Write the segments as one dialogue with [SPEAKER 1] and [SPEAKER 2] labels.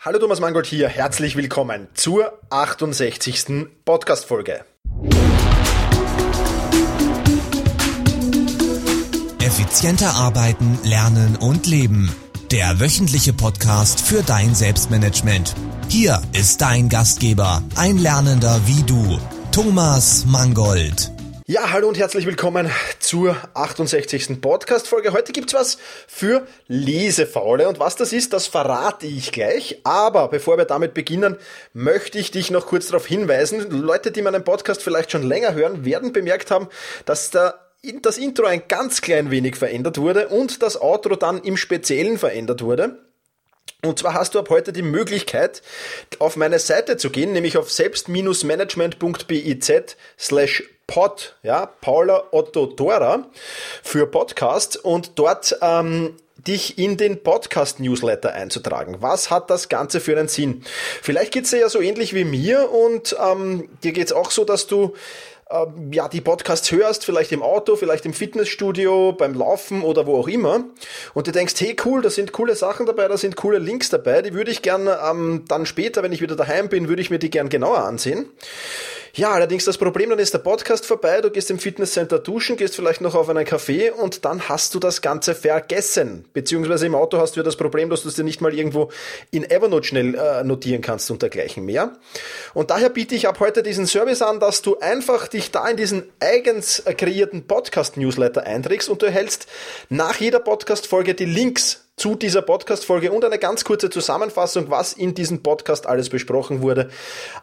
[SPEAKER 1] Hallo Thomas Mangold hier, herzlich willkommen zur 68. Podcast-Folge.
[SPEAKER 2] Effizienter arbeiten, lernen und leben. Der wöchentliche Podcast für dein Selbstmanagement. Hier ist dein Gastgeber, ein Lernender wie du, Thomas Mangold.
[SPEAKER 1] Ja, hallo und herzlich willkommen zur 68. Podcast-Folge. Heute gibt's was für Lesefaule und was das ist, das verrate ich gleich. Aber bevor wir damit beginnen, möchte ich dich noch kurz darauf hinweisen. Leute, die meinen Podcast vielleicht schon länger hören, werden bemerkt haben, dass da das Intro ein ganz klein wenig verändert wurde und das Outro dann im Speziellen verändert wurde. Und zwar hast du ab heute die Möglichkeit, auf meine Seite zu gehen, nämlich auf selbst-management.biz slash pod, ja, Paula Otto Dora für Podcast und dort ähm, dich in den Podcast-Newsletter einzutragen. Was hat das Ganze für einen Sinn? Vielleicht geht's dir ja so ähnlich wie mir und ähm, dir geht's auch so, dass du ähm, ja, die Podcasts hörst, vielleicht im Auto, vielleicht im Fitnessstudio, beim Laufen oder wo auch immer, und du denkst, hey cool, da sind coole Sachen dabei, da sind coole Links dabei, die würde ich gern ähm, dann später, wenn ich wieder daheim bin, würde ich mir die gern genauer ansehen. Ja, allerdings das Problem, dann ist der Podcast vorbei, du gehst im Fitnesscenter duschen, gehst vielleicht noch auf einen Café und dann hast du das Ganze vergessen. Beziehungsweise im Auto hast du ja das Problem, dass du es dir nicht mal irgendwo in Evernote schnell äh, notieren kannst und dergleichen mehr. Und daher biete ich ab heute diesen Service an, dass du einfach dich da in diesen eigens kreierten Podcast-Newsletter einträgst und du erhältst nach jeder Podcast-Folge die Links zu dieser Podcast-Folge und eine ganz kurze Zusammenfassung, was in diesem Podcast alles besprochen wurde,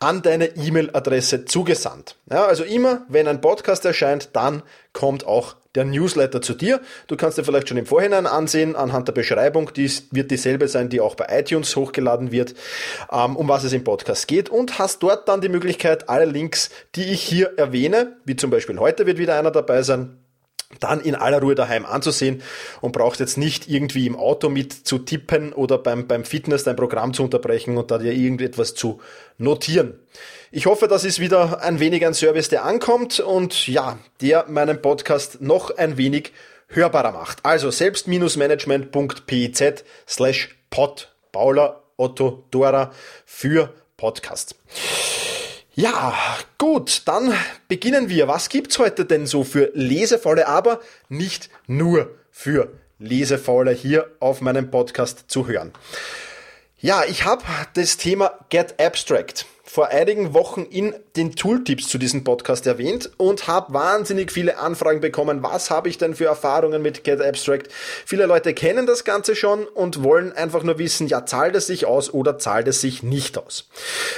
[SPEAKER 1] an deine E-Mail-Adresse zugesandt. Ja, also immer, wenn ein Podcast erscheint, dann kommt auch der Newsletter zu dir. Du kannst dir vielleicht schon im Vorhinein ansehen, anhand der Beschreibung, die wird dieselbe sein, die auch bei iTunes hochgeladen wird, ähm, um was es im Podcast geht und hast dort dann die Möglichkeit, alle Links, die ich hier erwähne, wie zum Beispiel heute wird wieder einer dabei sein, dann in aller Ruhe daheim anzusehen und brauchst jetzt nicht irgendwie im Auto mit zu tippen oder beim, beim Fitness dein Programm zu unterbrechen und da dir irgendetwas zu notieren. Ich hoffe, das ist wieder ein wenig ein Service, der ankommt und ja, der meinen Podcast noch ein wenig hörbarer macht. Also selbst-management.piz slash pod Paula Otto Dora für Podcast. Ja, gut, dann beginnen wir. Was gibt's heute denn so für Lesefaule, aber nicht nur für Lesefaule hier auf meinem Podcast zu hören? Ja, ich habe das Thema Get Abstract vor einigen Wochen in den Tooltips zu diesem Podcast erwähnt und habe wahnsinnig viele Anfragen bekommen. Was habe ich denn für Erfahrungen mit Get Abstract? Viele Leute kennen das Ganze schon und wollen einfach nur wissen, ja, zahlt es sich aus oder zahlt es sich nicht aus?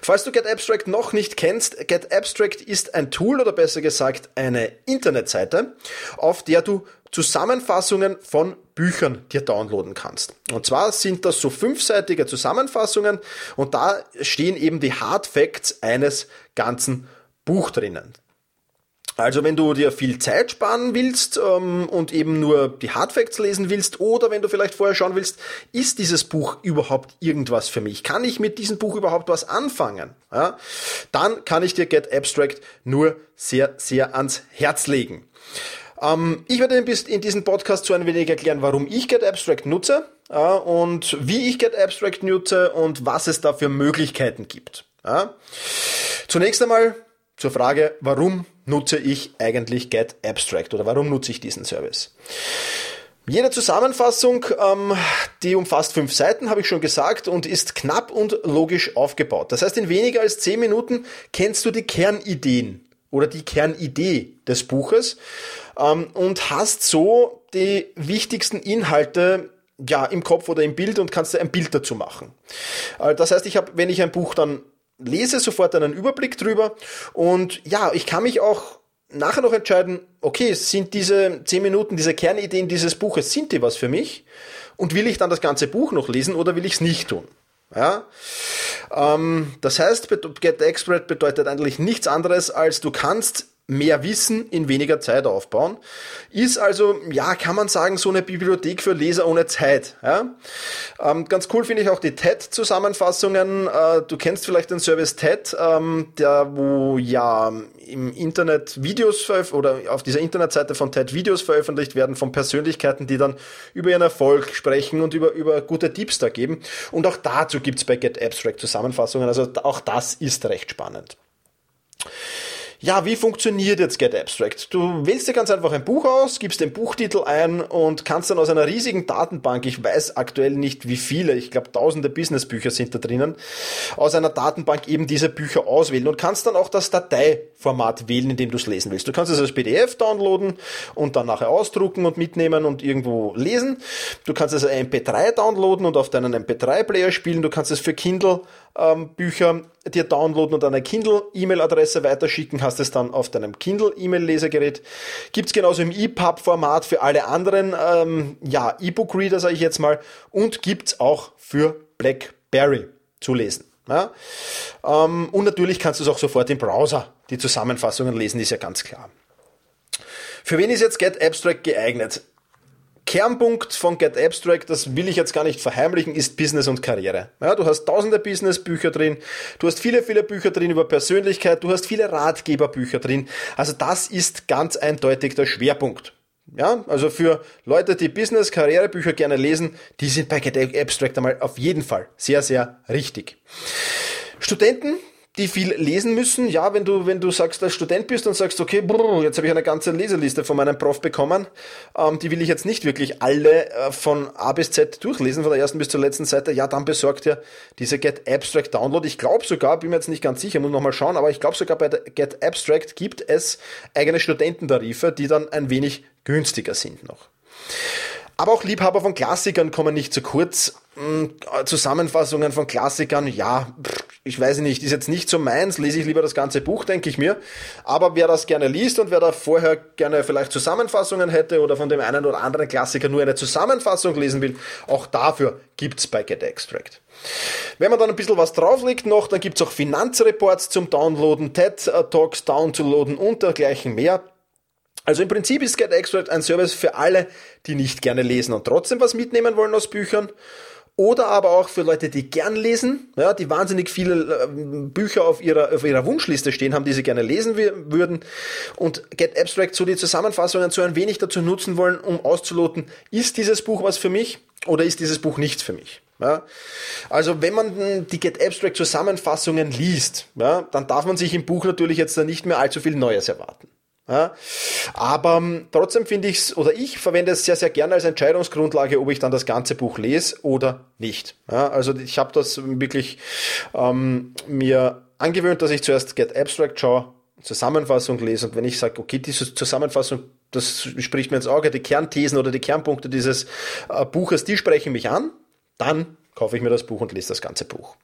[SPEAKER 1] Falls du Get Abstract noch nicht kennst, Get Abstract ist ein Tool oder besser gesagt eine Internetseite, auf der du Zusammenfassungen von Büchern dir downloaden kannst. Und zwar sind das so fünfseitige Zusammenfassungen und da stehen eben die Hard Facts eines ganzen Buch drinnen. Also wenn du dir viel Zeit sparen willst ähm, und eben nur die Hard Facts lesen willst oder wenn du vielleicht vorher schauen willst, ist dieses Buch überhaupt irgendwas für mich? Kann ich mit diesem Buch überhaupt was anfangen? Ja? Dann kann ich dir Get Abstract nur sehr, sehr ans Herz legen. Ähm, ich werde in diesem Podcast so ein wenig erklären, warum ich Get Abstract nutze ja, und wie ich Get Abstract nutze und was es da für Möglichkeiten gibt. Ja. Zunächst einmal zur Frage, warum nutze ich eigentlich Get Abstract oder warum nutze ich diesen Service? Jede Zusammenfassung, ähm, die umfasst fünf Seiten, habe ich schon gesagt, und ist knapp und logisch aufgebaut. Das heißt, in weniger als zehn Minuten kennst du die Kernideen oder die Kernidee des Buches ähm, und hast so die wichtigsten Inhalte ja, im Kopf oder im Bild und kannst dir ein Bild dazu machen. Äh, das heißt, ich habe, wenn ich ein Buch dann lese, sofort einen Überblick drüber und ja, ich kann mich auch nachher noch entscheiden, okay, sind diese zehn Minuten, diese Kernideen dieses Buches, sind die was für mich? Und will ich dann das ganze Buch noch lesen oder will ich es nicht tun? Ja? Ähm, das heißt, Get Expert bedeutet eigentlich nichts anderes, als du kannst mehr Wissen in weniger Zeit aufbauen. Ist also, ja, kann man sagen, so eine Bibliothek für Leser ohne Zeit. Ja? Ähm, ganz cool finde ich auch die TED-Zusammenfassungen. Äh, du kennst vielleicht den Service TED, ähm, der, wo ja im Internet Videos oder auf dieser Internetseite von TED Videos veröffentlicht werden von Persönlichkeiten, die dann über ihren Erfolg sprechen und über, über gute Tipps da geben. Und auch dazu gibt's bei Get Abstract Zusammenfassungen. Also auch das ist recht spannend. Ja, wie funktioniert jetzt Get Abstract? Du wählst dir ganz einfach ein Buch aus, gibst den Buchtitel ein und kannst dann aus einer riesigen Datenbank, ich weiß aktuell nicht wie viele, ich glaube tausende Businessbücher sind da drinnen, aus einer Datenbank eben diese Bücher auswählen und kannst dann auch das Dateiformat wählen, in dem du es lesen willst. Du kannst es als PDF downloaden und dann nachher ausdrucken und mitnehmen und irgendwo lesen. Du kannst es als MP3 downloaden und auf deinen MP3-Player spielen. Du kannst es für Kindle ähm, dir downloaden und an eine Kindle-E-Mail-Adresse weiterschicken, hast es dann auf deinem Kindle-E-Mail-Lesegerät. Gibt's genauso im EPUB-Format für alle anderen ähm, ja, E-Book-Reader, sage ich jetzt mal, und gibt's auch für BlackBerry zu lesen. Ja? Ähm, und natürlich kannst du es auch sofort im Browser, die Zusammenfassungen lesen, ist ja ganz klar. Für wen ist jetzt Get Abstract geeignet? Kernpunkt von Get Abstract, das will ich jetzt gar nicht verheimlichen, ist Business und Karriere. Ja, du hast tausende Business-Bücher drin, du hast viele, viele Bücher drin über Persönlichkeit, du hast viele Ratgeberbücher drin. Also das ist ganz eindeutig der Schwerpunkt. Ja, also für Leute, die Business, Karrierebücher gerne lesen, die sind bei Get Abstract einmal auf jeden Fall sehr, sehr richtig. Studenten, die viel lesen müssen. Ja, wenn du, wenn du sagst, als Student bist und sagst, okay, brr, jetzt habe ich eine ganze Leseliste von meinem Prof bekommen, ähm, die will ich jetzt nicht wirklich alle äh, von A bis Z durchlesen, von der ersten bis zur letzten Seite, ja, dann besorgt ihr diese Get Abstract Download. Ich glaube sogar, bin mir jetzt nicht ganz sicher, muss nochmal schauen, aber ich glaube sogar bei der Get Abstract gibt es eigene Studententarife, die dann ein wenig günstiger sind noch. Aber auch Liebhaber von Klassikern kommen nicht zu kurz. Hm, Zusammenfassungen von Klassikern, ja, ich weiß nicht, ist jetzt nicht so meins, lese ich lieber das ganze Buch, denke ich mir. Aber wer das gerne liest und wer da vorher gerne vielleicht Zusammenfassungen hätte oder von dem einen oder anderen Klassiker nur eine Zusammenfassung lesen will, auch dafür gibt's bei Get Extract. Wenn man dann ein bisschen was drauflegt noch, dann gibt's auch Finanzreports zum Downloaden, TED Talks downzuladen und dergleichen mehr. Also im Prinzip ist Get Extract ein Service für alle, die nicht gerne lesen und trotzdem was mitnehmen wollen aus Büchern. Oder aber auch für Leute, die gern lesen, ja, die wahnsinnig viele äh, Bücher auf ihrer, auf ihrer Wunschliste stehen haben, die sie gerne lesen würden. Und Get Abstract so die Zusammenfassungen so ein wenig dazu nutzen wollen, um auszuloten, ist dieses Buch was für mich oder ist dieses Buch nichts für mich? Ja, also wenn man die Get Abstract Zusammenfassungen liest, ja, dann darf man sich im Buch natürlich jetzt nicht mehr allzu viel Neues erwarten. Ja, aber ähm, trotzdem finde ich es, oder ich verwende es sehr, sehr gerne als Entscheidungsgrundlage, ob ich dann das ganze Buch lese oder nicht. Ja, also ich habe das wirklich ähm, mir angewöhnt, dass ich zuerst Get Abstract schaue, Zusammenfassung lese und wenn ich sage, okay, diese Zusammenfassung, das spricht mir ins Auge, die Kernthesen oder die Kernpunkte dieses äh, Buches, die sprechen mich an, dann kaufe ich mir das Buch und lese das ganze Buch.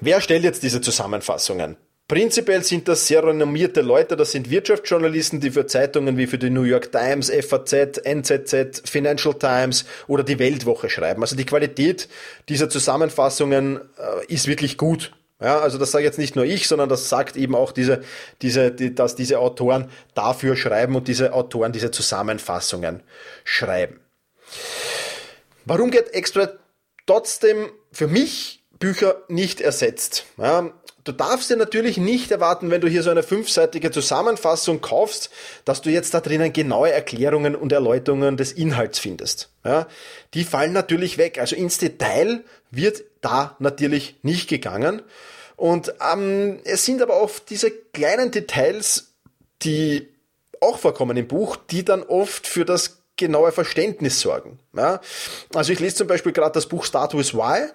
[SPEAKER 1] Wer stellt jetzt diese Zusammenfassungen? Prinzipiell sind das sehr renommierte Leute, das sind Wirtschaftsjournalisten, die für Zeitungen wie für die New York Times, FAZ, NZZ, Financial Times oder die Weltwoche schreiben. Also die Qualität dieser Zusammenfassungen äh, ist wirklich gut. Ja, also das sage jetzt nicht nur ich, sondern das sagt eben auch diese, diese, die, dass diese Autoren dafür schreiben und diese Autoren diese Zusammenfassungen schreiben. Warum geht Extra trotzdem für mich Bücher nicht ersetzt? Ja, Du darfst dir natürlich nicht erwarten, wenn du hier so eine fünfseitige Zusammenfassung kaufst, dass du jetzt da drinnen genaue Erklärungen und Erläuterungen des Inhalts findest. Ja, die fallen natürlich weg. Also ins Detail wird da natürlich nicht gegangen. Und ähm, es sind aber oft diese kleinen Details, die auch vorkommen im Buch, die dann oft für das genaue Verständnis sorgen. Ja? Also ich lese zum Beispiel gerade das Buch Start with Why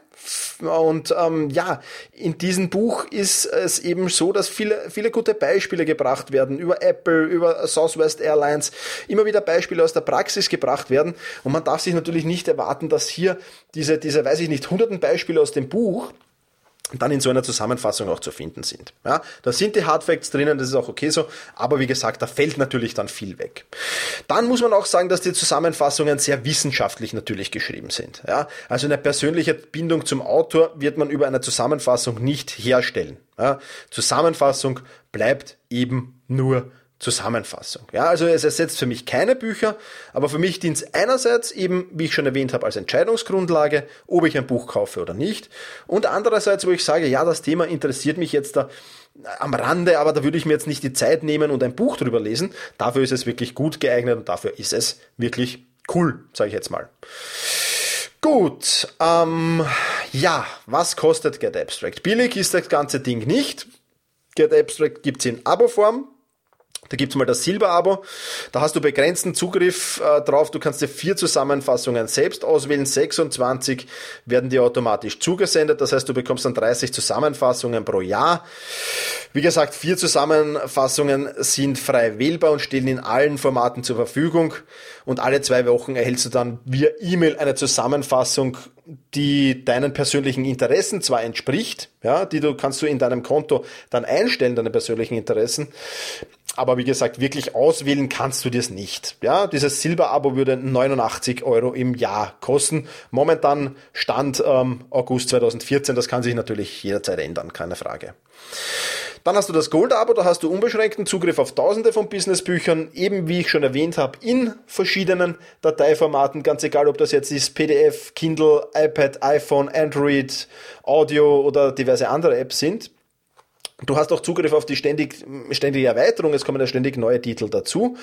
[SPEAKER 1] und ähm, ja, in diesem Buch ist es eben so, dass viele, viele gute Beispiele gebracht werden über Apple, über Southwest Airlines, immer wieder Beispiele aus der Praxis gebracht werden. Und man darf sich natürlich nicht erwarten, dass hier diese, diese, weiß ich nicht, hunderten Beispiele aus dem Buch dann in so einer Zusammenfassung auch zu finden sind. Ja, da sind die Hardfacts drinnen, das ist auch okay so, aber wie gesagt, da fällt natürlich dann viel weg. Dann muss man auch sagen, dass die Zusammenfassungen sehr wissenschaftlich natürlich geschrieben sind. Ja, also eine persönliche Bindung zum Autor wird man über eine Zusammenfassung nicht herstellen. Ja, Zusammenfassung bleibt eben nur Zusammenfassung. Ja, also es ersetzt für mich keine Bücher, aber für mich dient es einerseits eben, wie ich schon erwähnt habe, als Entscheidungsgrundlage, ob ich ein Buch kaufe oder nicht. Und andererseits, wo ich sage, ja, das Thema interessiert mich jetzt da am Rande, aber da würde ich mir jetzt nicht die Zeit nehmen und ein Buch drüber lesen. Dafür ist es wirklich gut geeignet und dafür ist es wirklich cool, sage ich jetzt mal. Gut, ähm, ja, was kostet Get Abstract? Billig ist das ganze Ding nicht. Get Abstract gibt's in Abo-Form, da gibt's mal das Silber-Abo. Da hast du begrenzten Zugriff äh, drauf. Du kannst dir vier Zusammenfassungen selbst auswählen. 26 werden dir automatisch zugesendet. Das heißt, du bekommst dann 30 Zusammenfassungen pro Jahr. Wie gesagt, vier Zusammenfassungen sind frei wählbar und stehen in allen Formaten zur Verfügung. Und alle zwei Wochen erhältst du dann via E-Mail eine Zusammenfassung, die deinen persönlichen Interessen zwar entspricht, ja, die du kannst du in deinem Konto dann einstellen, deine persönlichen Interessen, aber wie gesagt, wirklich auswählen kannst du das nicht. Ja, dieses Silber-Abo würde 89 Euro im Jahr kosten. Momentan Stand ähm, August 2014. Das kann sich natürlich jederzeit ändern, keine Frage. Dann hast du das Gold-Abo, da hast du unbeschränkten Zugriff auf tausende von Businessbüchern, eben wie ich schon erwähnt habe, in verschiedenen Dateiformaten, ganz egal ob das jetzt ist PDF, Kindle, iPad, iPhone, Android, Audio oder diverse andere Apps sind. Du hast auch Zugriff auf die ständig, ständige Erweiterung, es kommen ja ständig neue Titel dazu.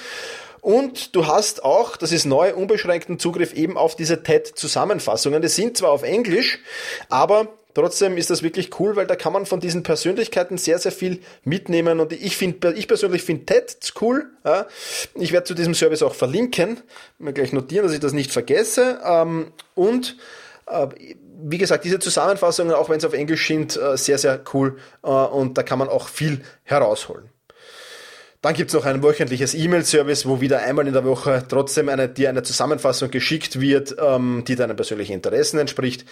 [SPEAKER 1] Und du hast auch, das ist neu, unbeschränkten Zugriff eben auf diese TED-Zusammenfassungen. Die sind zwar auf Englisch, aber Trotzdem ist das wirklich cool, weil da kann man von diesen Persönlichkeiten sehr, sehr viel mitnehmen. Und ich finde, ich persönlich finde TED cool. Ich werde zu diesem Service auch verlinken. Mir gleich notieren, dass ich das nicht vergesse. Ähm, und wie gesagt, diese Zusammenfassungen, auch wenn es auf Englisch sind, äh, sehr, sehr cool äh, und da kann man auch viel herausholen. Dann gibt's noch ein wöchentliches E-Mail-Service, wo wieder einmal in der Woche trotzdem eine, dir eine Zusammenfassung geschickt wird, ähm, die deinen persönlichen Interessen entspricht.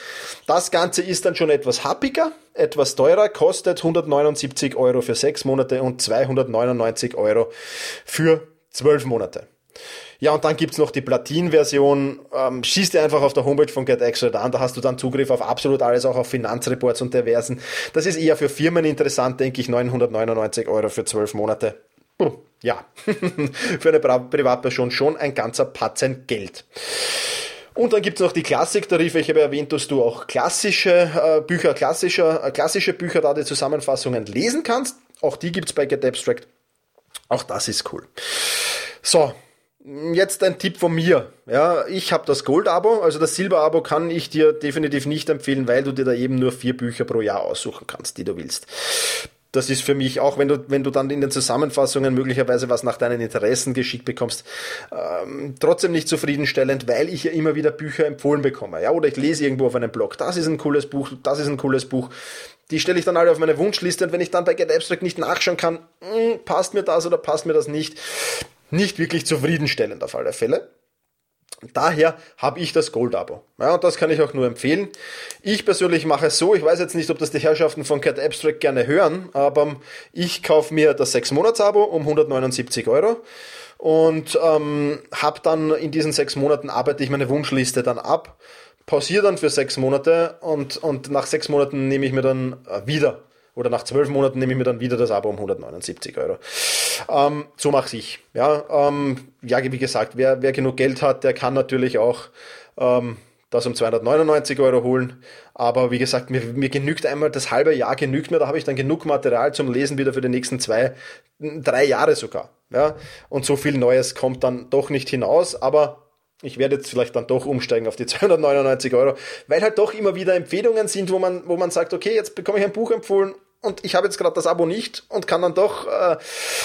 [SPEAKER 1] Das Ganze ist dann schon etwas happiger, etwas teurer, kostet 179 Euro für sechs Monate und 299 Euro für zwölf Monate. Ja, und dann gibt's noch die Platin-Version. Ähm, schießt dir einfach auf der Homepage von GetExert an, da hast du dann Zugriff auf absolut alles, auch auf Finanzreports und diversen. Das ist eher für Firmen interessant, denke ich, 999 Euro für zwölf Monate. Ja, für eine Privatperson schon ein ganzer Patzen Geld. Und dann gibt's noch die Klassik-Tarife. Ich habe erwähnt, dass du auch klassische äh, Bücher, klassische, äh, klassische Bücher da die Zusammenfassungen lesen kannst. Auch die gibt's bei Get Abstract. Auch das ist cool. So, Jetzt ein Tipp von mir. Ja, ich habe das Gold-Abo, also das Silber-Abo kann ich dir definitiv nicht empfehlen, weil du dir da eben nur vier Bücher pro Jahr aussuchen kannst, die du willst. Das ist für mich auch, wenn du, wenn du dann in den Zusammenfassungen möglicherweise was nach deinen Interessen geschickt bekommst, ähm, trotzdem nicht zufriedenstellend, weil ich ja immer wieder Bücher empfohlen bekomme. Ja, oder ich lese irgendwo auf einem Blog, das ist ein cooles Buch, das ist ein cooles Buch. Die stelle ich dann alle auf meine Wunschliste und wenn ich dann bei Get Abstract nicht nachschauen kann, mh, hm, passt mir das oder passt mir das nicht, nicht wirklich zufriedenstellend auf alle Fälle. Daher habe ich das Gold-Abo. Ja, und das kann ich auch nur empfehlen. Ich persönlich mache es so, ich weiß jetzt nicht, ob das die Herrschaften von Cat Abstract gerne hören, aber ich kaufe mir das 6-Monats-Abo um 179 Euro und ähm, habe dann in diesen sechs Monaten arbeite ich meine Wunschliste dann ab, pausiere dann für sechs Monate und, und nach sechs Monaten nehme ich mir dann äh, wieder oder nach zwölf Monaten nehme ich mir dann wieder das Abo um 179 Euro. Ähm, so mache ich. Ja, ähm, ja, wie gesagt, wer, wer genug Geld hat, der kann natürlich auch ähm, das um 299 Euro holen. Aber wie gesagt, mir, mir genügt einmal das halbe Jahr genügt mir, da habe ich dann genug Material zum Lesen wieder für die nächsten zwei, drei Jahre sogar. Ja, und so viel Neues kommt dann doch nicht hinaus, aber ich werde jetzt vielleicht dann doch umsteigen auf die 299 Euro, weil halt doch immer wieder Empfehlungen sind, wo man, wo man sagt, okay, jetzt bekomme ich ein Buch empfohlen und ich habe jetzt gerade das Abo nicht und kann dann doch äh,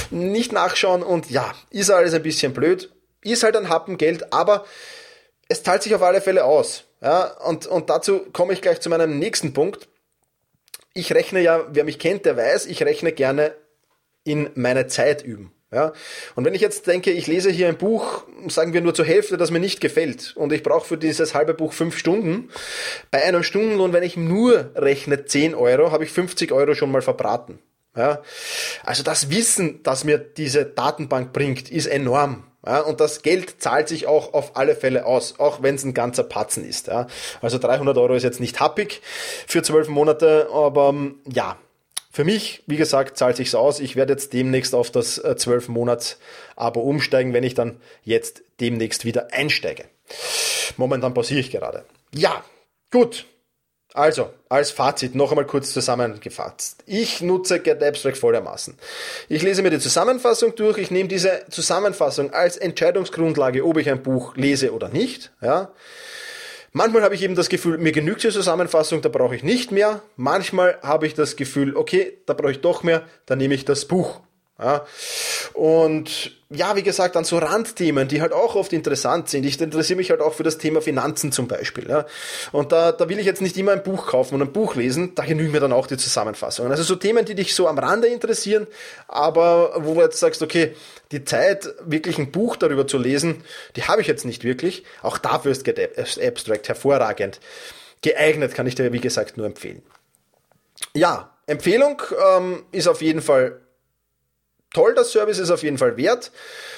[SPEAKER 1] nicht nachschauen und ja, ist alles ein bisschen blöd, ist halt ein Happen Geld, aber es zahlt sich auf alle Fälle aus. Ja, und, und dazu komme ich gleich zu meinem nächsten Punkt. Ich rechne ja, wer mich kennt, der weiß, ich rechne gerne in meine Zeit üben. Ja? Und wenn ich jetzt denke, ich lese hier ein Buch, sagen wir nur zur Hälfte, das mir nicht gefällt und ich brauche für dieses halbe Buch fünf Stunden, bei einem Stundenlohn, wenn ich nur rechne 10 Euro, habe ich 50 Euro schon mal verbraten. Ja? Also das Wissen, das mir diese Datenbank bringt, ist enorm. Ja, und das Geld zahlt sich auch auf alle Fälle aus, auch wenn es ein ganzer Patzen ist. Ja. Also 300 Euro ist jetzt nicht happig für zwölf Monate, aber ja, für mich, wie gesagt, zahlt sich's aus. Ich werde jetzt demnächst auf das 12 äh, Monats Abo umsteigen, wenn ich dann jetzt demnächst wieder einsteige. Momentan pausiere ich gerade. Ja, gut. Also, als Fazit noch einmal kurz zusammengefasst. Ich nutze Get Abstract folgendermaßen. Ich lese mir die Zusammenfassung durch, ich nehme diese Zusammenfassung als Entscheidungsgrundlage, ob ich ein Buch lese oder nicht. Ja. Manchmal habe ich eben das Gefühl, mir genügt die Zusammenfassung, da brauche ich nicht mehr. Manchmal habe ich das Gefühl, okay, da brauche ich doch mehr, dann nehme ich das Buch. Ja. Und ja, wie gesagt, dann so Randthemen, die halt auch oft interessant sind. Ich interessiere mich halt auch für das Thema Finanzen zum Beispiel. Ja. Und da, da will ich jetzt nicht immer ein Buch kaufen und ein Buch lesen, da genügen mir dann auch die Zusammenfassungen. Also so Themen, die dich so am Rande interessieren, aber wo du jetzt sagst, okay, die Zeit, wirklich ein Buch darüber zu lesen, die habe ich jetzt nicht wirklich. Auch dafür ist Get Abstract hervorragend geeignet, kann ich dir, wie gesagt, nur empfehlen. Ja, Empfehlung ähm, ist auf jeden Fall toll, das Service ist auf jeden Fall wert,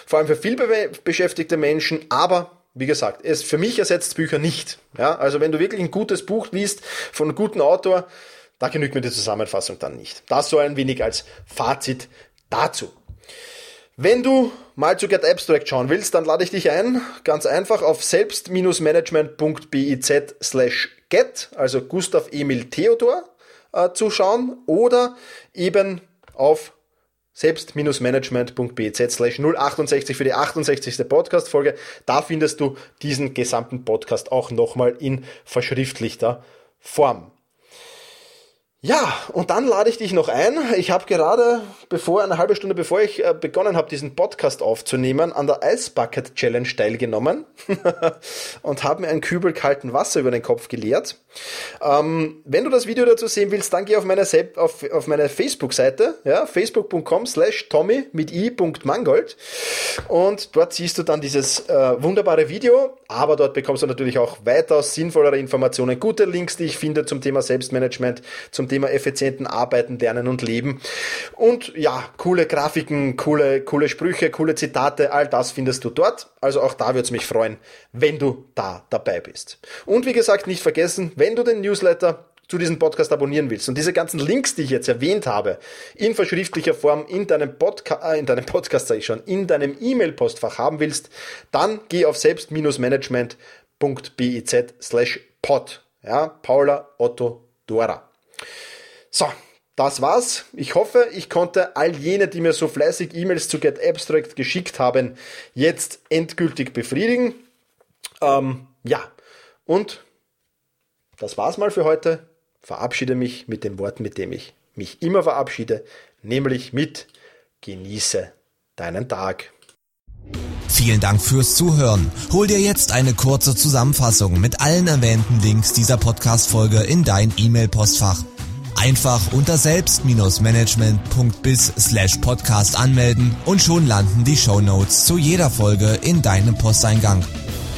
[SPEAKER 1] vor allem für vielbeschäftigte Menschen, aber wie gesagt, es für mich ersetzt Bücher nicht. Ja, also wenn du wirklich ein gutes Buch liest von einem guten Autor, da genügt mir die Zusammenfassung dann nicht. Das so ein wenig als Fazit dazu. Wenn du mal zu Get Abstract schauen willst, dann lade ich dich ein, ganz einfach auf selbst-management.biz slash get, also Gustav Emil Theodor, äh, zu schauen oder eben auf selbst-management.bz slash 068 für die 68. Podcast-Folge. Da findest du diesen gesamten Podcast auch nochmal in verschriftlichter Form. Ja, und dann lade ich dich noch ein. Ich habe gerade, bevor eine halbe Stunde bevor ich äh, begonnen habe, diesen Podcast aufzunehmen, an der Ice Bucket Challenge teilgenommen und habe mir einen Kübel kalten Wasser über den Kopf geleert. Ähm, wenn du das Video dazu sehen willst, dann geh auf meine, auf, auf meine Facebook-Seite, ja, facebook.com slash tommy mit i.mangold und dort siehst du dann dieses äh, wunderbare Video, aber dort bekommst du natürlich auch weitaus sinnvollere Informationen, gute Links, die ich finde zum Thema Selbstmanagement, zum Thema effizienten Arbeiten, Lernen und Leben. Und ja, coole Grafiken, coole, coole Sprüche, coole Zitate, all das findest du dort. Also auch da würde es mich freuen, wenn du da dabei bist. Und wie gesagt, nicht vergessen, wenn du den Newsletter zu diesem Podcast abonnieren willst und diese ganzen Links, die ich jetzt erwähnt habe, in verschriftlicher Form in deinem, Podca äh, in deinem Podcast, sage ich schon, in deinem E-Mail-Postfach haben willst, dann geh auf selbst-management.biz slash pod. Ja, Paula Otto Dora. So, das war's. Ich hoffe, ich konnte all jene, die mir so fleißig E-Mails zu Get Abstract geschickt haben, jetzt endgültig befriedigen. Ähm, ja, und das war's mal für heute. Verabschiede mich mit den Worten, mit dem ich mich immer verabschiede, nämlich mit Genieße deinen Tag.
[SPEAKER 2] Vielen Dank fürs Zuhören. Hol dir jetzt eine kurze Zusammenfassung mit allen erwähnten Links dieser Podcast-Folge in dein E-Mail-Postfach. Einfach unter selbst-management.biz slash podcast anmelden und schon landen die Show Notes zu jeder Folge in deinem Posteingang.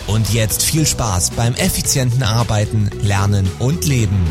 [SPEAKER 2] Und jetzt viel Spaß beim effizienten Arbeiten, Lernen und Leben.